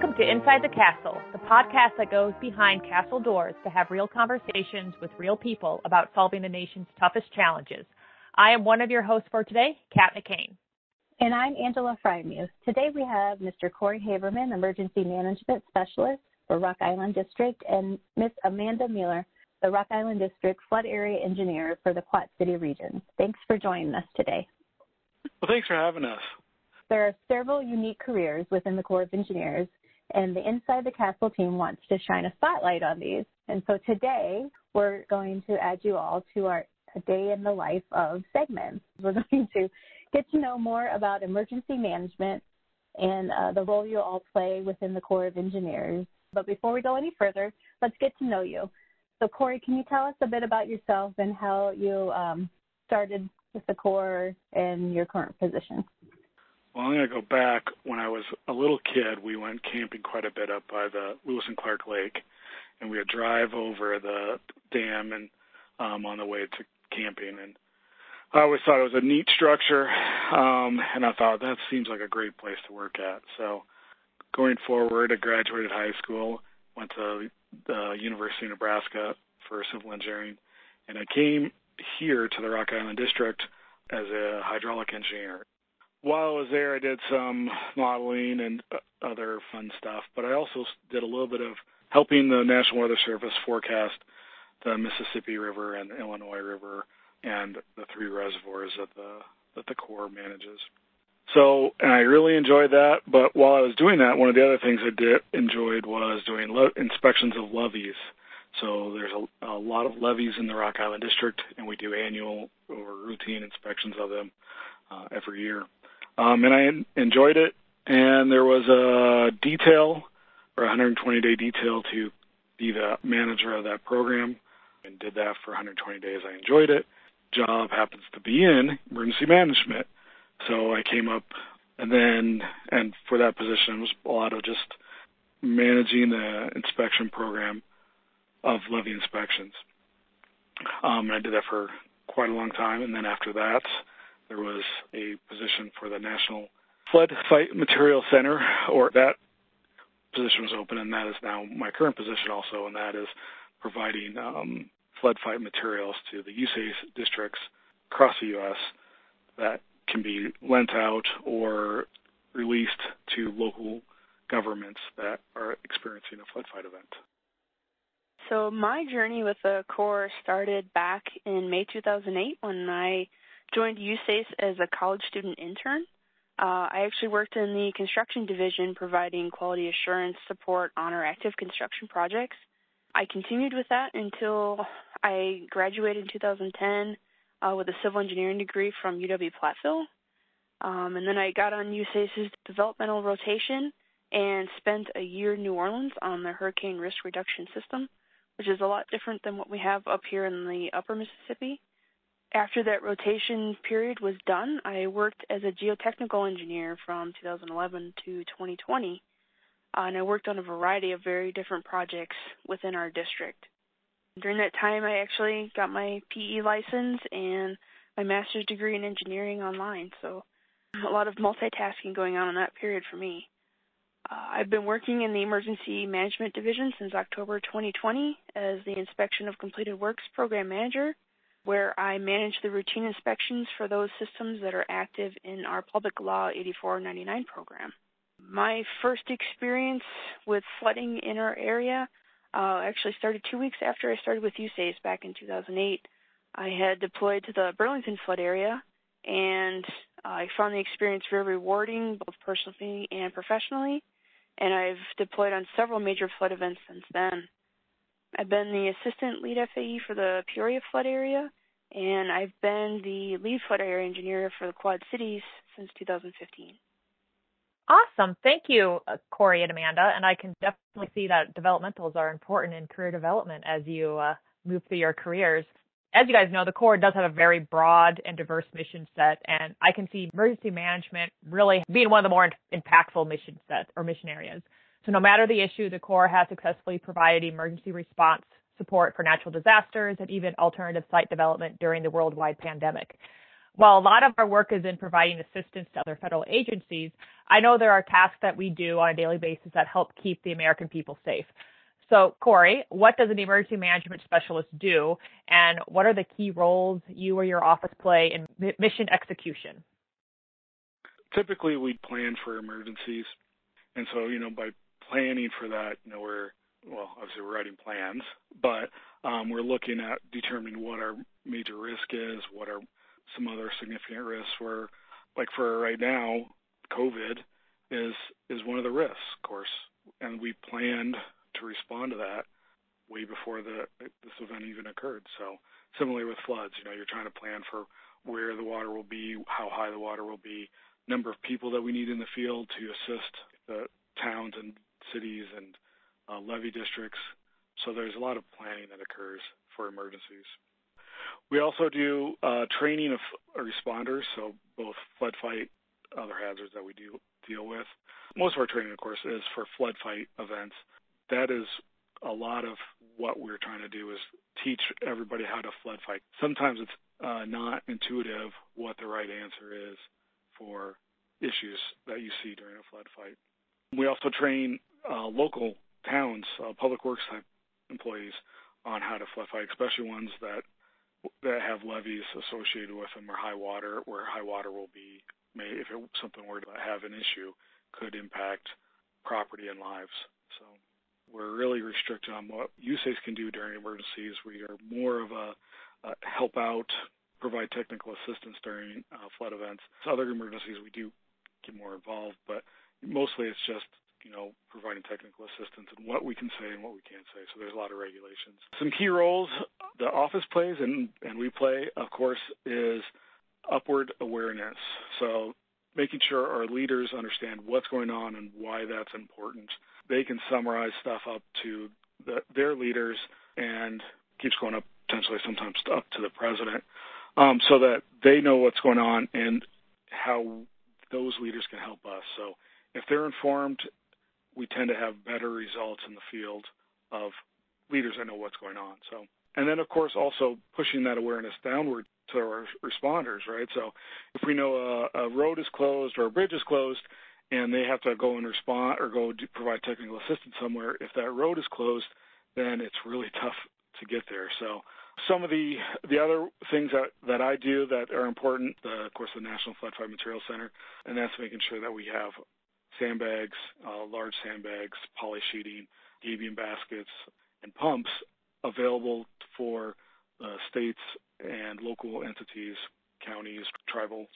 Welcome to Inside the Castle, the podcast that goes behind castle doors to have real conversations with real people about solving the nation's toughest challenges. I am one of your hosts for today, Kat McCain. And I'm Angela Frymuth. Today we have Mr. Cory Haberman, Emergency Management Specialist for Rock Island District, and Miss Amanda Mueller, the Rock Island District Flood Area Engineer for the Quad City region. Thanks for joining us today. Well, thanks for having us. There are several unique careers within the Corps of Engineers, and the Inside the Castle team wants to shine a spotlight on these. And so today we're going to add you all to our a day in the life of segments. We're going to get to know more about emergency management and uh, the role you all play within the Corps of Engineers. But before we go any further, let's get to know you. So, Cory, can you tell us a bit about yourself and how you um, started with the Corps and your current position? Well, I'm going to go back. When I was a little kid, we went camping quite a bit up by the Lewis and Clark Lake, and we would drive over the dam and um, on the way to camping. And I always thought it was a neat structure, um, and I thought that seems like a great place to work at. So, going forward, I graduated high school, went to the University of Nebraska for civil engineering, and I came here to the Rock Island District as a hydraulic engineer while I was there, I did some modeling and uh, other fun stuff, but I also did a little bit of helping the National Weather Service forecast the Mississippi River and the Illinois River and the three reservoirs that the that the Corps manages. So, and I really enjoyed that. But while I was doing that, one of the other things I did enjoyed was doing inspections of levees. So there's a, a lot of levees in the Rock Island District, and we do annual or routine inspections of them uh, every year. Um, and I enjoyed it. And there was a detail or 120 day detail to be the manager of that program and did that for 120 days. I enjoyed it. Job happens to be in emergency management. So I came up and then, and for that position, it was a lot of just managing the inspection program of levee inspections. Um, and I did that for quite a long time. And then after that, there was a position for the National Flood Fight Material Center, or that position was open, and that is now my current position also, and that is providing um, flood fight materials to the USACE districts across the U.S. that can be lent out or released to local governments that are experiencing a flood fight event. So my journey with the Corps started back in May 2008 when I joined USACE as a college student intern. Uh, I actually worked in the construction division providing quality assurance support on our active construction projects. I continued with that until I graduated in 2010 uh, with a civil engineering degree from UW Platteville. Um, and then I got on USACE's developmental rotation and spent a year in New Orleans on the hurricane risk reduction system, which is a lot different than what we have up here in the upper Mississippi after that rotation period was done, I worked as a geotechnical engineer from 2011 to 2020, uh, and I worked on a variety of very different projects within our district. During that time, I actually got my PE license and my master's degree in engineering online, so a lot of multitasking going on in that period for me. Uh, I've been working in the Emergency Management Division since October 2020 as the Inspection of Completed Works Program Manager where I manage the routine inspections for those systems that are active in our Public Law 8499 program. My first experience with flooding in our area uh, actually started two weeks after I started with USACE back in 2008. I had deployed to the Burlington flood area, and I found the experience very rewarding, both personally and professionally. And I've deployed on several major flood events since then. I've been the assistant lead FAE for the Peoria flood area, and I've been the lead flood area engineer for the Quad Cities since 2015. Awesome. Thank you, uh, Cory and Amanda. And I can definitely see that developmentals are important in career development as you uh, move through your careers. As you guys know, the Corps does have a very broad and diverse mission set, and I can see emergency management really being one of the more impactful mission sets or mission areas. So no matter the issue, the Corps has successfully provided emergency response support for natural disasters and even alternative site development during the worldwide pandemic. while a lot of our work is in providing assistance to other federal agencies, I know there are tasks that we do on a daily basis that help keep the American people safe. So, Cory, what does an emergency management specialist do, and what are the key roles you or your office play in mission execution? Typically, we plan for emergencies, and so you know by planning for that, you know we're well, obviously we're writing plans, but um, we're looking at determining what our major risk is, what are some other significant risks. Where, like for right now, COVID is is one of the risks, of course, and we planned to respond to that way before the this event even occurred. So similarly with floods, you know, you're trying to plan for where the water will be, how high the water will be, number of people that we need in the field to assist the towns and cities and uh, levee districts. So there's a lot of planning that occurs for emergencies. We also do uh, training of responders, so both flood fight, other hazards that we do deal with. Most of our training, of course, is for flood fight events. That is a lot of what we're trying to do is teach everybody how to flood fight. Sometimes it's uh, not intuitive what the right answer is for issues that you see during a flood fight. We also train uh, local towns, uh, public works type employees, on how to fight, especially ones that that have levees associated with them or high water, where high water will be, may if it, something were to have an issue, could impact property and lives. So we're really restricted on what USACE can do during emergencies. We are more of a, a help out, provide technical assistance during uh, flood events. So other emergencies, we do get more involved, but mostly it's just you know, providing technical assistance and what we can say and what we can't say. So there's a lot of regulations. Some key roles the office plays and, and we play, of course, is upward awareness. So making sure our leaders understand what's going on and why that's important. They can summarize stuff up to the, their leaders and keeps going up potentially sometimes up to the president um, so that they know what's going on and how those leaders can help us. So if they're informed we tend to have better results in the field of leaders that know what's going on. So, and then of course also pushing that awareness downward to our responders, right? So, if we know a, a road is closed or a bridge is closed, and they have to go and respond or go provide technical assistance somewhere, if that road is closed, then it's really tough to get there. So, some of the the other things that that I do that are important, of course, the National Flood Fight Material Center, and that's making sure that we have sandbags, uh, large sandbags, poly sheeting, gabion baskets, and pumps available for uh, states and local entities, counties, tribals.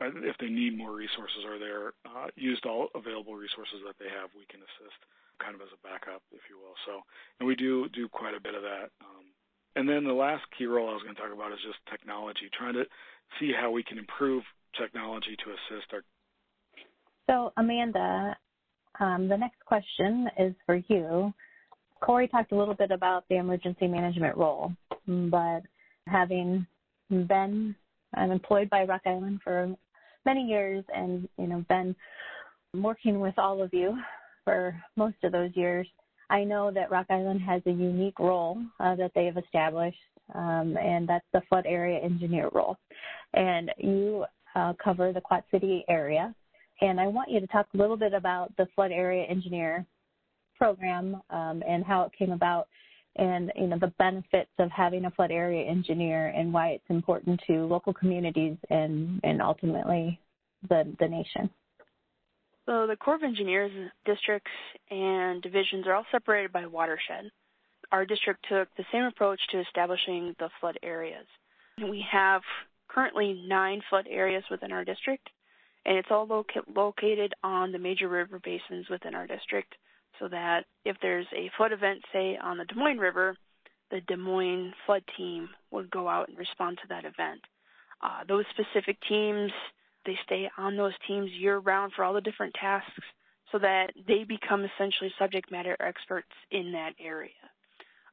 If they need more resources or they're uh, used all available resources that they have, we can assist kind of as a backup, if you will. So, and we do do quite a bit of that. Um, and then the last key role I was going to talk about is just technology, trying to see how we can improve technology to assist our so, Amanda, um, the next question is for you. Cory talked a little bit about the emergency management role, but having been I'm employed by Rock Island for many years and you know been working with all of you for most of those years, I know that Rock Island has a unique role uh, that they have established, um, and that's the flood area engineer role. And you uh, cover the Quad City area, and I want you to talk a little bit about the flood area engineer program um, and how it came about and you know the benefits of having a flood area engineer and why it's important to local communities and and ultimately the the nation. So the Corps of Engineers districts and divisions are all separated by watershed. Our district took the same approach to establishing the flood areas. We have currently nine flood areas within our district, and it's all loca- located on the major river basins within our district so that if there's a flood event, say on the Des Moines River, the Des Moines flood team would go out and respond to that event. Uh, those specific teams, they stay on those teams year round for all the different tasks so that they become essentially subject matter experts in that area.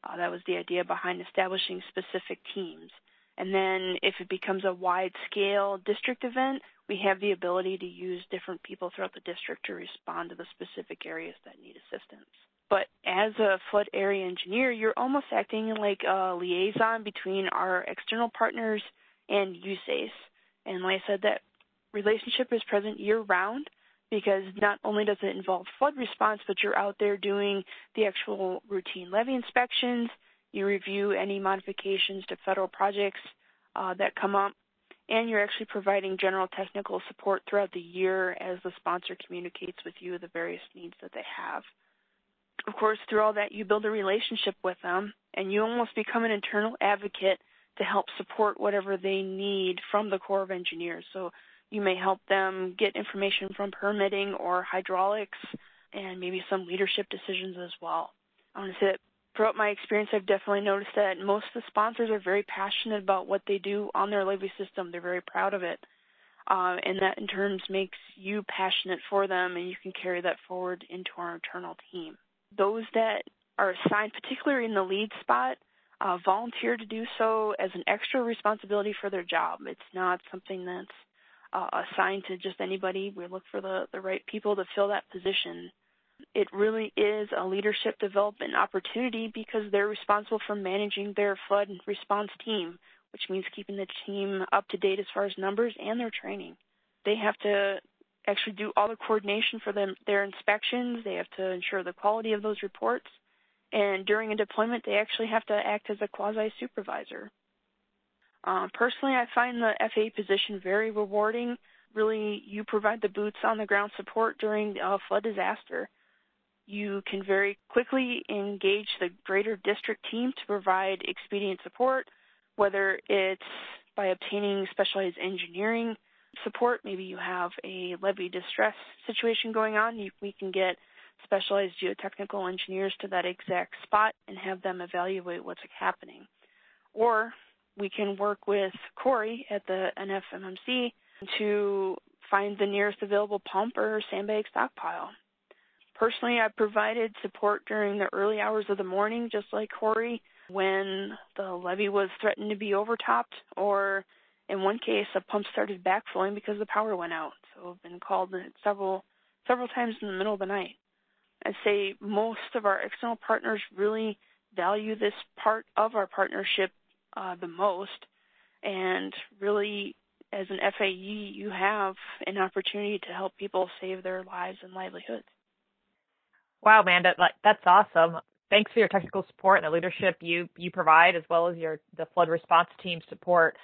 Uh, that was the idea behind establishing specific teams. And then if it becomes a wide scale district event, we have the ability to use different people throughout the district to respond to the specific areas that need assistance. But as a flood area engineer, you're almost acting like a liaison between our external partners and USACE. And like I said, that relationship is present year round because not only does it involve flood response, but you're out there doing the actual routine levee inspections. You review any modifications to federal projects uh, that come up, and you're actually providing general technical support throughout the year as the sponsor communicates with you the various needs that they have. Of course, through all that, you build a relationship with them, and you almost become an internal advocate to help support whatever they need from the Corps of Engineers. So you may help them get information from permitting or hydraulics and maybe some leadership decisions as well. I want to say that throughout my experience, I've definitely noticed that most of the sponsors are very passionate about what they do on their levee system. They're very proud of it. Uh, and that in turns makes you passionate for them and you can carry that forward into our internal team. Those that are assigned, particularly in the lead spot, uh, volunteer to do so as an extra responsibility for their job. It's not something that's uh, assigned to just anybody. We look for the, the right people to fill that position. It really is a leadership development opportunity because they're responsible for managing their flood response team, which means keeping the team up to date as far as numbers and their training. They have to actually do all the coordination for them, their inspections. They have to ensure the quality of those reports. And during a deployment, they actually have to act as a quasi supervisor. Um, personally, I find the FAE position very rewarding. Really, you provide the boots on the ground support during a flood disaster. You can very quickly engage the greater district team to provide expedient support, whether it's by obtaining specialized engineering support. Maybe you have a levee distress situation going on. You, we can get specialized geotechnical engineers to that exact spot and have them evaluate what's happening. Or we can work with Cory at the NFFMC to find the nearest available pump or sandbag stockpile. Personally, I provided support during the early hours of the morning, just like Cory, when the levee was threatened to be overtopped, or in one case, a pump started backflowing because the power went out. So I've been called several several times in the middle of the night. I'd say most of our external partners really value this part of our partnership uh, the most. And really, as an FAE, you have an opportunity to help people save their lives and livelihoods. Wow, Amanda, that's awesome. Thanks for your technical support and the leadership you you provide, as well as your the flood response team support.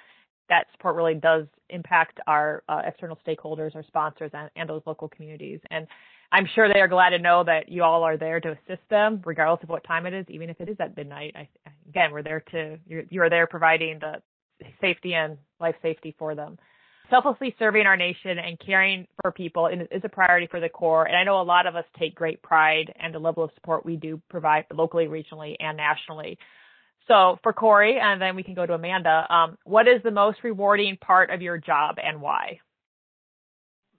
That support really does impact our uh, external stakeholders, our sponsors, and, and those local communities. And I'm sure they are glad to know that you all are there to assist them, regardless of what time it is, even if it is at midnight. I, again, we're there to you're, you are there providing the safety and life safety for them. Selflessly serving our nation and caring for people is a priority for the Corps, and I know a lot of us take great pride in the level of support we do provide locally, regionally, and nationally. So for Cory, and then we can go to Amanda. Um, what is the most rewarding part of your job and why?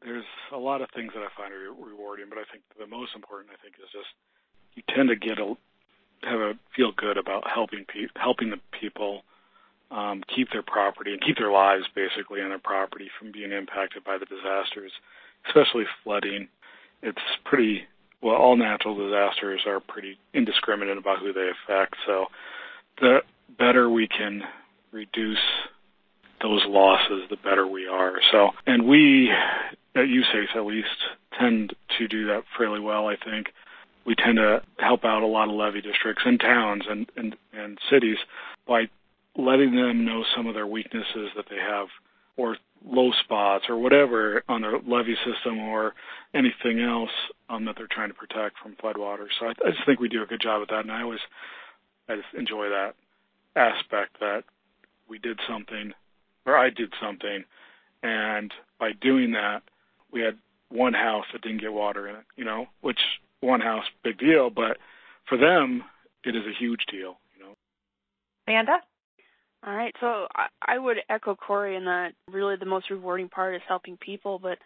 there's a lot of things that I find re- rewarding, but I think the most important, I think, is just you tend to get a have a feel good about helping pe- helping the people um, keep their property and keep their lives basically on their property from being impacted by the disasters, especially flooding. It's pretty well. All natural disasters are pretty indiscriminate about who they affect. So the better we can reduce those losses, the better we are. So, and we at USACE at least tend to do that fairly well. I think we tend to help out a lot of levee districts and towns and and, and cities by letting them know some of their weaknesses that they have or low spots or whatever on their levee system or anything else um, that they're trying to protect from floodwaters. So I, I just think we do a good job of that, and I always I just enjoy that aspect that we did something or I did something, and by doing that, we had one house that didn't get water in it, you know, which one house, big deal, but for them, it is a huge deal, you know. Amanda? All right, so I would echo Cory in that really the most rewarding part is helping people, but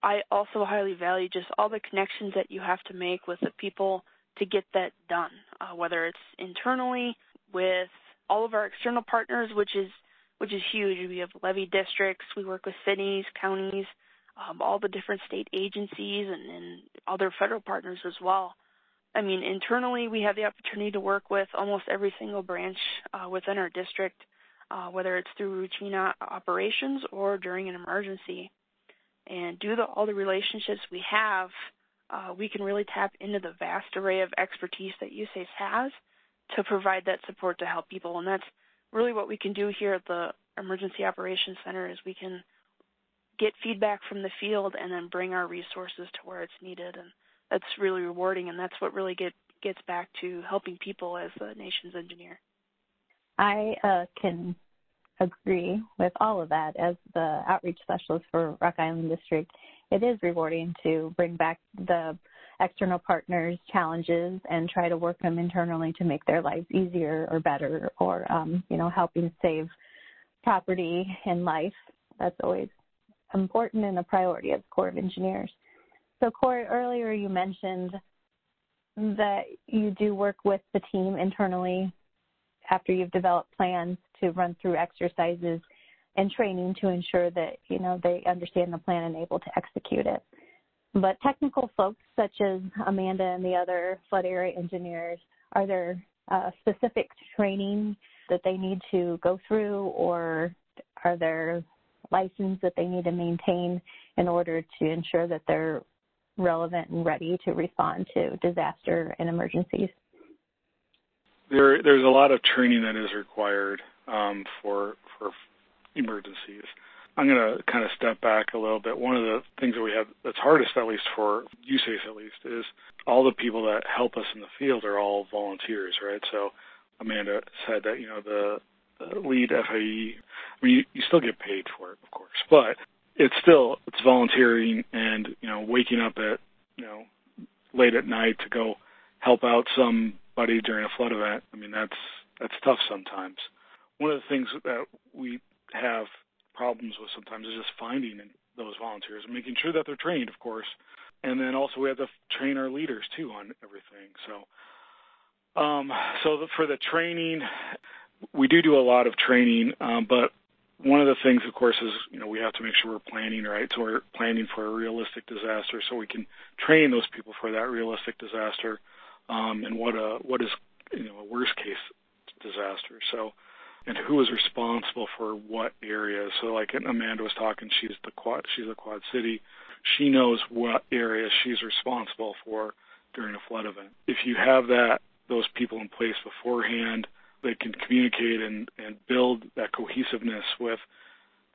I also highly value just all the connections that you have to make with the people to get that done, uh, whether it's internally with all of our external partners, which is which is huge. We have levee districts, we work with cities, counties, um, all the different state agencies, and, and other federal partners as well. I mean, internally, we have the opportunity to work with almost every single branch uh, within our district. Uh, whether it's through routine operations or during an emergency. And due to all the relationships we have, uh, we can really tap into the vast array of expertise that USACE has to provide that support to help people. And that's really what we can do here at the Emergency Operations Center is we can get feedback from the field and then bring our resources to where it's needed. And that's really rewarding. And that's what really get, gets back to helping people as the nation's engineer. I uh, can agree with all of that. As the outreach specialist for Rock Island District, it is rewarding to bring back the external partners' challenges and try to work them internally to make their lives easier or better, or um, you know, helping save property and life. That's always important and a priority of Corps of Engineers. So, Cory, earlier you mentioned that you do work with the team internally after you've developed plans to run through exercises and training to ensure that you know they understand the plan and able to execute it. But technical folks such as Amanda and the other flood area engineers, are there uh, specific training that they need to go through, or are there license that they need to maintain in order to ensure that they're relevant and ready to respond to disaster and emergencies? There, there's a lot of training that is required um, for for emergencies. I'm going to kind of step back a little bit. One of the things that we have that's hardest, at least for USACE at least, is all the people that help us in the field are all volunteers, right? So Amanda said that, you know, the, lead FAE, I mean, you, you still get paid for it, of course, but it's still, it's volunteering and, you know, waking up at, you know, late at night to go help out somebody during a flood event. I mean, that's, that's tough sometimes. One of the things that we have problems with sometimes is just finding those volunteers and making sure that they're trained, of course. And then also we have to train our leaders too on everything. So, um, so the, for the training, we do do a lot of training, um, but one of the things, of course, is you know we have to make sure we're planning right. So we're planning for a realistic disaster, so we can train those people for that realistic disaster, um, and what a what is you know a worst case disaster. So and who is responsible for what areas. So like Amanda was talking, she's the quad, she's a quad city. She knows what area she's responsible for during a flood event. If you have that, those people in place beforehand, they can communicate and, and build that cohesiveness with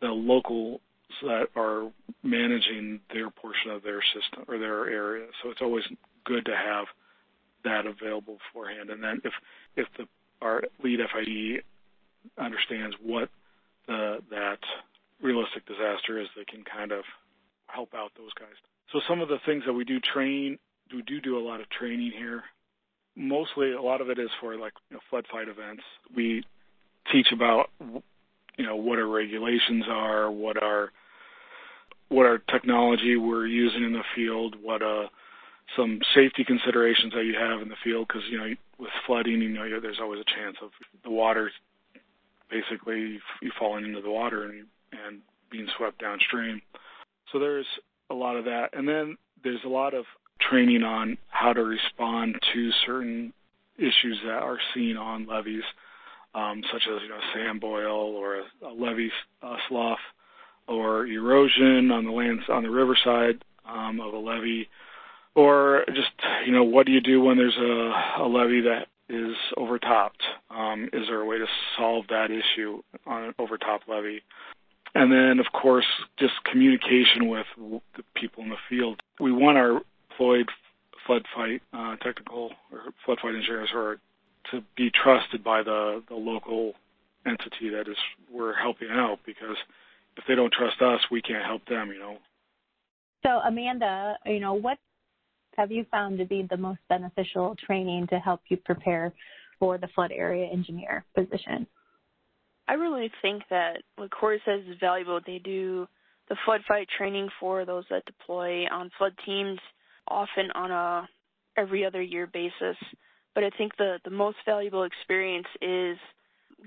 the locals that are managing their portion of their system or their area. So it's always good to have that available beforehand. And then if if the our lead FAE understands what the, that realistic disaster is, they can kind of help out those guys. So some of the things that we do train, we do do a lot of training here. Mostly, a lot of it is for like you know, flood fight events. We teach about you know what our regulations are, what our what our technology we're using in the field, what uh some safety considerations that you have in the field because you know with flooding you know there's always a chance of the water basically you falling into the water and, and being swept downstream. So there's a lot of that. And then there's a lot of training on how to respond to certain issues that are seen on levees, um, such as you know sand boil or a, a levee uh, slough or erosion on the lands on the riverside um, of a levee, or just you know what do you do when there's a, a levee that is overtopped. Um, is there a way to solve that issue on an overtop levee? And then, of course, just communication with the people in the field. We want our employed flood fight uh, technical or flood fight engineers to be trusted by the, the local entity that is we're helping out because if they don't trust us, we can't help them, you know. So Amanda, you know, what have you found to be the most beneficial training to help you prepare for the flood area engineer position? I really think that what Cory says is valuable. They do the flood fight training for those that deploy on flood teams, often on a every other year basis. But I think the the most valuable experience is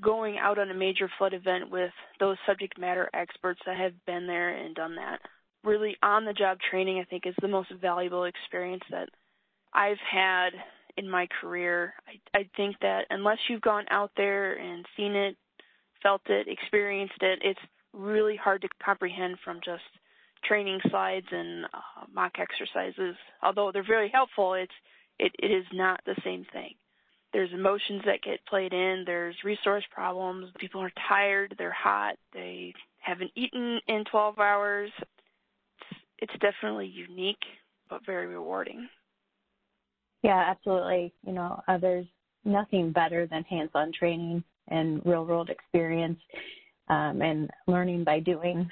going out on a major flood event with those subject matter experts that have been there and done that really on the job training I think is the most valuable experience that I've had in my career. I I think that unless you've gone out there and seen it felt it, experienced it. It's really hard to comprehend from just training slides and uh, mock exercises. Although they're very helpful, it's it, it is not the same thing. There's emotions that get played in. There's resource problems. People are tired. They're hot. They haven't eaten in 12 hours. It's, definitely unique, but very rewarding. Yeah, absolutely. You know, uh, there's nothing better than hands-on training and real-world experience um, and learning by doing.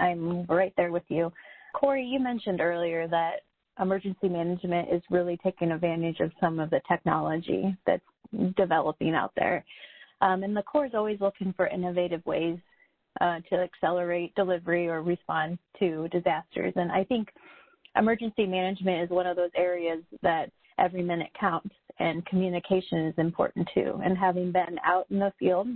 I'm right there with you. Cory, you mentioned earlier that emergency management is really taking advantage of some of the technology that's developing out there. Um, and the Corps is always looking for innovative ways uh, to accelerate delivery or respond to disasters. And I think emergency management is one of those areas that every minute counts, and communication is important too. And having been out in the field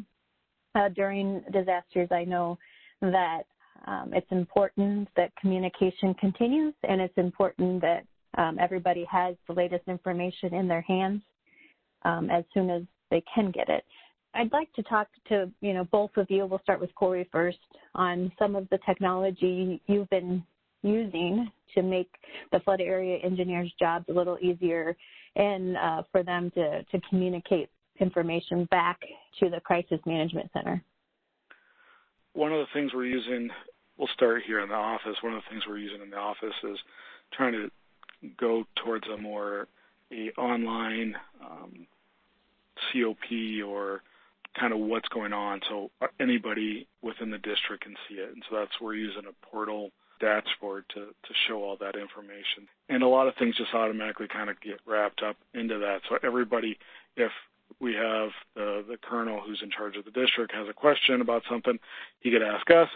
uh, during disasters, I know that um, it's important that communication continues, and it's important that um, everybody has the latest information in their hands um, as soon as they can get it. I'd like to talk to you know both of you. We'll start with Cory first on some of the technology you've been using to make the flood area engineers' jobs a little easier and uh, for them to, to communicate information back to the crisis management center. One of the things we're using, we'll start here in the office. One of the things we're using in the office is trying to go towards a more a online um, COP or kind of what's going on so anybody within the district can see it. And so that's we're using a portal dashboard to, to show all that information. And a lot of things just automatically kind of get wrapped up into that. So everybody, if we have the, the colonel who's in charge of the district has a question about something, he could ask us.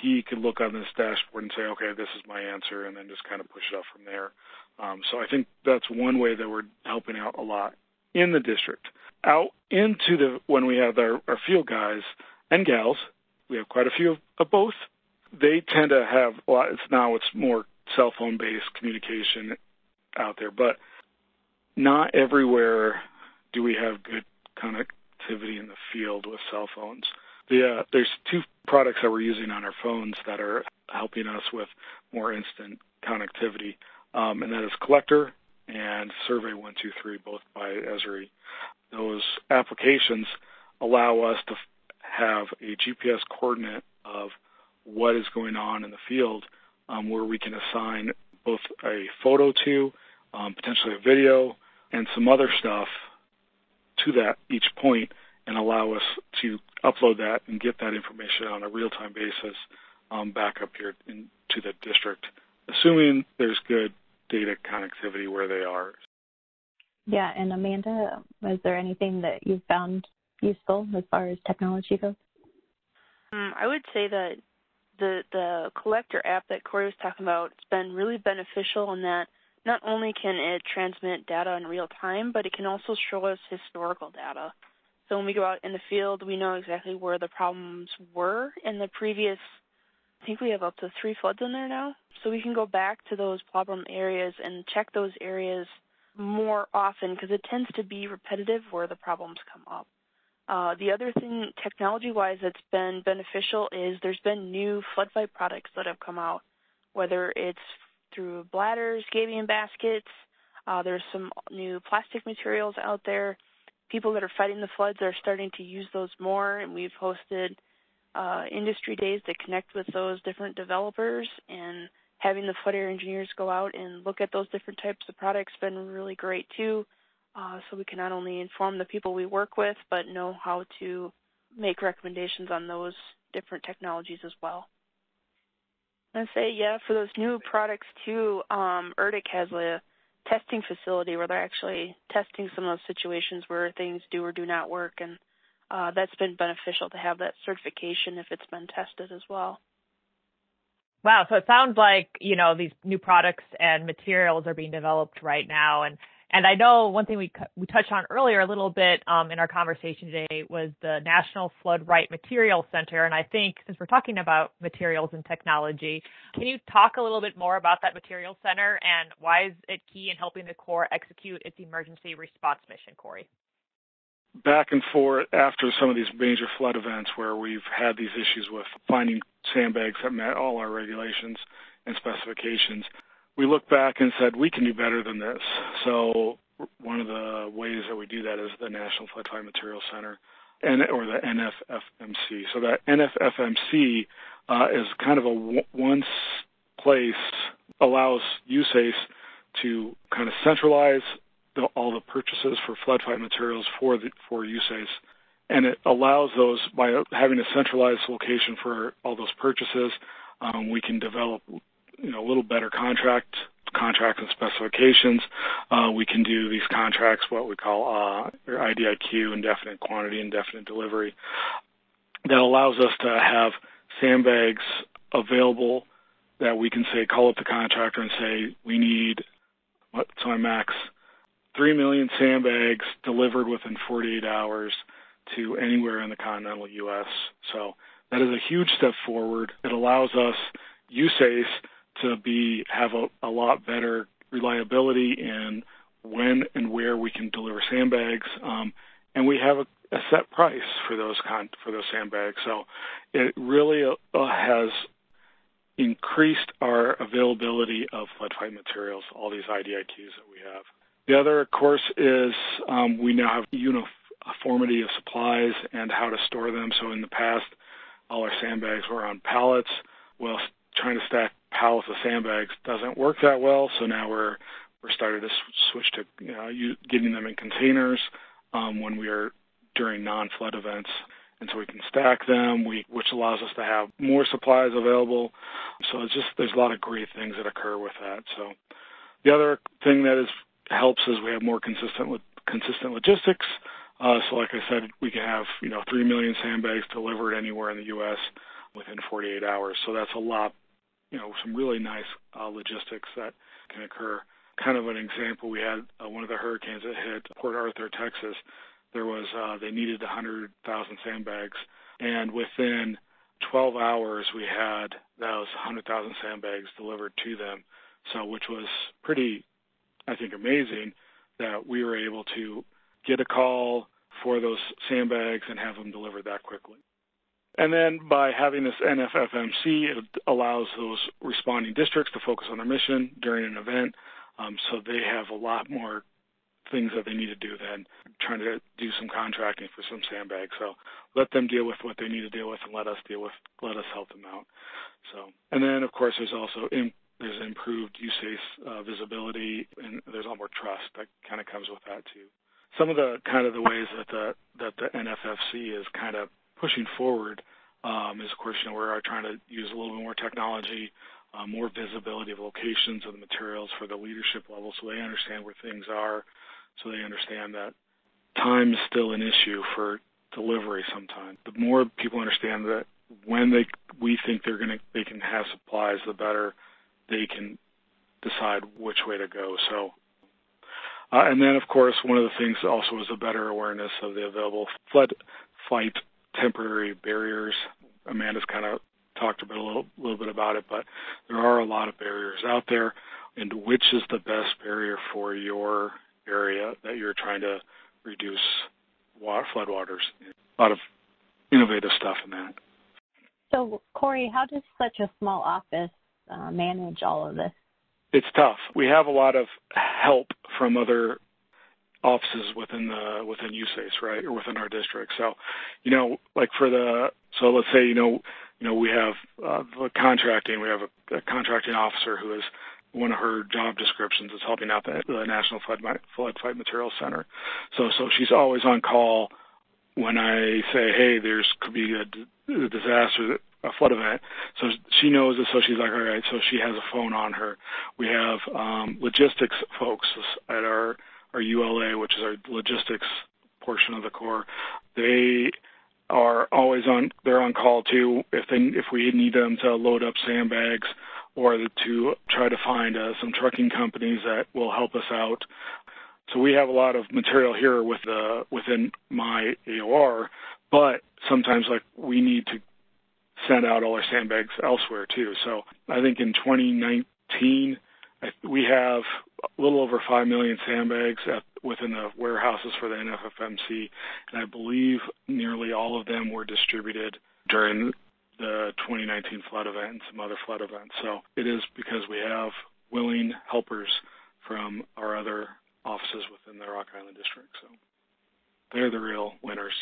He could look on this dashboard and say, okay, this is my answer, and then just kind of push it up from there. Um, so I think that's one way that we're helping out a lot in the district. Out into the when we have our, our field guys and gals, we have quite a few of, of both they tend to have a lot. It's now it's more cell phone based communication out there, but not everywhere do we have good connectivity in the field with cell phones. The, uh, there's two products that we're using on our phones that are helping us with more instant connectivity, um, and that is Collector and Survey 123, both by Esri. Those applications allow us to have a GPS coordinate of what is going on in the field, um, where we can assign both a photo to, um, potentially a video, and some other stuff to that each point, and allow us to upload that and get that information on a real-time basis um, back up here into the district, assuming there's good data connectivity where they are. Yeah, and Amanda, is there anything that you've found useful as far as technology goes? Um, I would say that the the collector app that Cory was talking about has been really beneficial in that not only can it transmit data in real time, but it can also show us historical data. So when we go out in the field, we know exactly where the problems were in the previous. I think we have up to three floods in there now, so we can go back to those problem areas and check those areas more often because it tends to be repetitive where the problems come up. Uh, the other thing, technology-wise, that's been beneficial is there's been new flood fight products that have come out, whether it's through bladders, gabion baskets. Uh, there's some new plastic materials out there. People that are fighting the floods are starting to use those more, and we've hosted uh, industry days to connect with those different developers and having the area engineers go out and look at those different types of products has been really great too uh, so we can not only inform the people we work with, but know how to make recommendations on those different technologies as well. And say, yeah, for those new products too, um, ERDC has a testing facility where they're actually testing some of those situations where things do or do not work, and uh, that's been beneficial to have that certification if it's been tested as well. Wow, so it sounds like you know these new products and materials are being developed right now, and and I know one thing we we touched on earlier a little bit um, in our conversation today was the National Flood Fight Material Center. And I think since we're talking about materials and technology, can you talk a little bit more about that material center and why is it key in helping the Corps execute its emergency response mission, Cory? Back and forth after some of these major flood events where we've had these issues with finding sandbags that met all our regulations and specifications. We looked back and said we can do better than this. So one of the ways that we do that is the National Flood Fight Materials Center, and or the NFFMC. So that NFFMC uh, is kind of a one place allows USACE to kind of centralize the, all the purchases for flood fight materials for the for USACE, and it allows those by having a centralized location for all those purchases. Um, we can develop, you know, a little better contract contracts and specifications. Uh, we can do these contracts, what we call uh, IDIQ, indefinite quantity, indefinite delivery. That allows us to have sandbags available that we can say call up the contractor and say we need what's my max 3 million sandbags delivered within 48 hours to anywhere in the continental U.S. So that is a huge step forward. It allows us, USACE, to be have a, a lot better reliability in when and where we can deliver sandbags, um, and we have a, a, set price for those con- for those sandbags. So it really uh, has increased our availability of flood fight materials, all these IDIQs that we have. The other, of course, is um, we now have uniformity of supplies and how to store them. So in the past, all our sandbags were on pallets. Well, trying to stack pallets of sandbags doesn't work that well. So now we're we're starting to switch to you know, getting them in containers um, when we are during non-flood events, and so we can stack them, we, which allows us to have more supplies available. So it's just there's a lot of great things that occur with that. So the other thing that is helps is we have more consistent consistent logistics. Uh, so, like I said, we can have you know three million sandbags delivered anywhere in the U.S. within 48 hours. So that's a lot, you know, some really nice uh, logistics that can occur. Kind of an example, we had uh, one of the hurricanes that hit Port Arthur, Texas. There was uh, they needed 100,000 sandbags, and within 12 hours we had those 100,000 sandbags delivered to them. So, which was pretty I think, amazing that we were able to get a call for those sandbags and have them delivered that quickly. And then by having this NFFMC, it allows those responding districts to focus on their mission during an event. Um, so they have a lot more things that they need to do than trying to do some contracting for some sandbags. So let them deal with what they need to deal with and let us deal with, let us help them out. So, and then of course there's also in, there's improved USACE uh, visibility, and there's a lot more trust that kind of comes with that too. Some of the kind of the ways that the that the NFFC is kind of pushing forward um, is, of course, you know, we're trying to use a little bit more technology, uh, more visibility of locations of the materials for the leadership level, so they understand where things are, so they understand that time is still an issue for delivery. Sometimes, the more people understand that when they we think they're going to they can have supplies, the better they can decide which way to go. So, uh, and then of course one of the things also is a better awareness of the available flood fight temporary barriers. Amanda's kind of talked about a little, little bit about it, but there are a lot of barriers out there. And which is the best barrier for your area that you're trying to reduce water, floodwaters? A lot of innovative stuff in that. So, Cory, how does such a small office uh, manage all of this? It's tough. We have a lot of help from other offices within the within USACE, right, or within our district. So, you know, like for the so let's say you know you know we have uh, the contracting. We have a, a contracting officer who is one of her job descriptions is helping out the, the National Flood, Flood Fight Materials Center. So so she's always on call when I say, hey, there's could be a, a disaster a flood event. So she knows it. So she's like, all right. So she has a phone on her. We have um, logistics folks at our our ULA, which is our logistics portion of the Corps. They are always on. They're on call too if they if we need them to load up sandbags or to try to find uh, some trucking companies that will help us out. So we have a lot of material here with the within my AOR, but sometimes like we need to send out all our sandbags elsewhere too. So I think in 2019 we have a little over five million sandbags at, within the warehouses for the NFFMC, and I believe nearly all of them were distributed during the 2019 flood event and some other flood events. So it is because we have willing helpers from our other offices within the Rock Island District. So they're the real winners,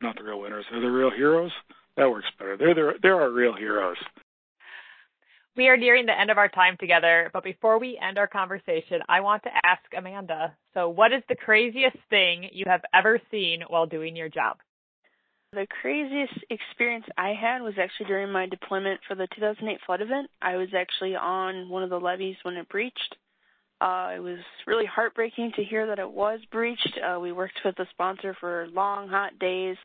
not the real winners. They're the real heroes. That works better. They're the, they're our real heroes. We are nearing the end of our time together, but before we end our conversation, I want to ask Amanda. So, what is the craziest thing you have ever seen while doing your job? The craziest experience I had was actually during my deployment for the 2008 flood event. I was actually on one of the levees when it breached. Uh, it was really heartbreaking to hear that it was breached. Uh, we worked with the sponsor for long, hot days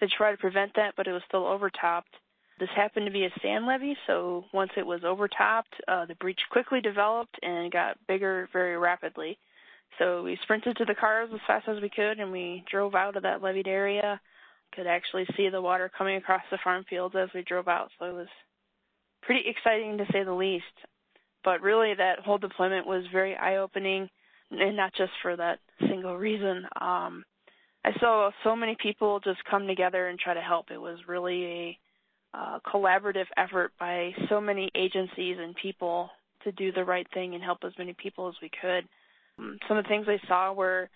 to try to prevent that, but it was still overtopped. This happened to be a sand levee, so once it was overtopped, uh, the breach quickly developed and got bigger very rapidly. So we sprinted to the cars as fast as we could, and we drove out of that leveed area. Could actually see the water coming across the farm fields as we drove out, so it was pretty exciting to say the least. But really, that whole deployment was very eye-opening, and not just for that single reason. Um, I saw so many people just come together and try to help. It was really a uh, collaborative effort by so many agencies and people to do the right thing and help as many people as we could. Um, some of the things I saw were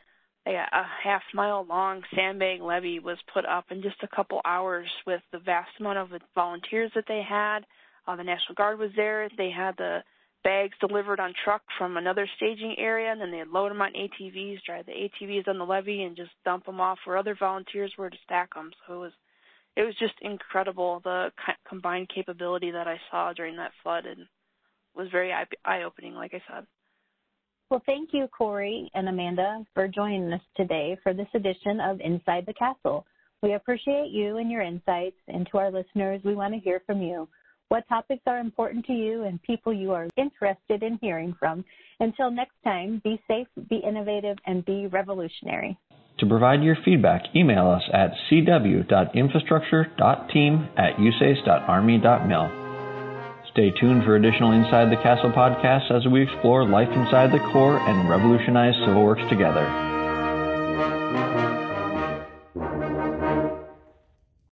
a, a half mile long sandbag levee was put up in just a couple hours with the vast amount of volunteers that they had. Uh, the National Guard was there. They had the bags delivered on truck from another staging area, and then they'd load them on ATVs, drive the ATVs on the levee, and just dump them off where other volunteers were to stack them. So it was it was just incredible the combined capability that I saw during that flood and was very eye opening, like I said. Well, thank you, Cory and Amanda, for joining us today for this edition of Inside the Castle. We appreciate you and your insights, and to our listeners, we want to hear from you. What topics are important to you and people you are interested in hearing from? Until next time, be safe, be innovative, and be revolutionary. To provide your feedback, email us at cw.infrastructure.team at usace.army.mil. Stay tuned for additional Inside the Castle podcasts as we explore life inside the Corps and revolutionize civil works together.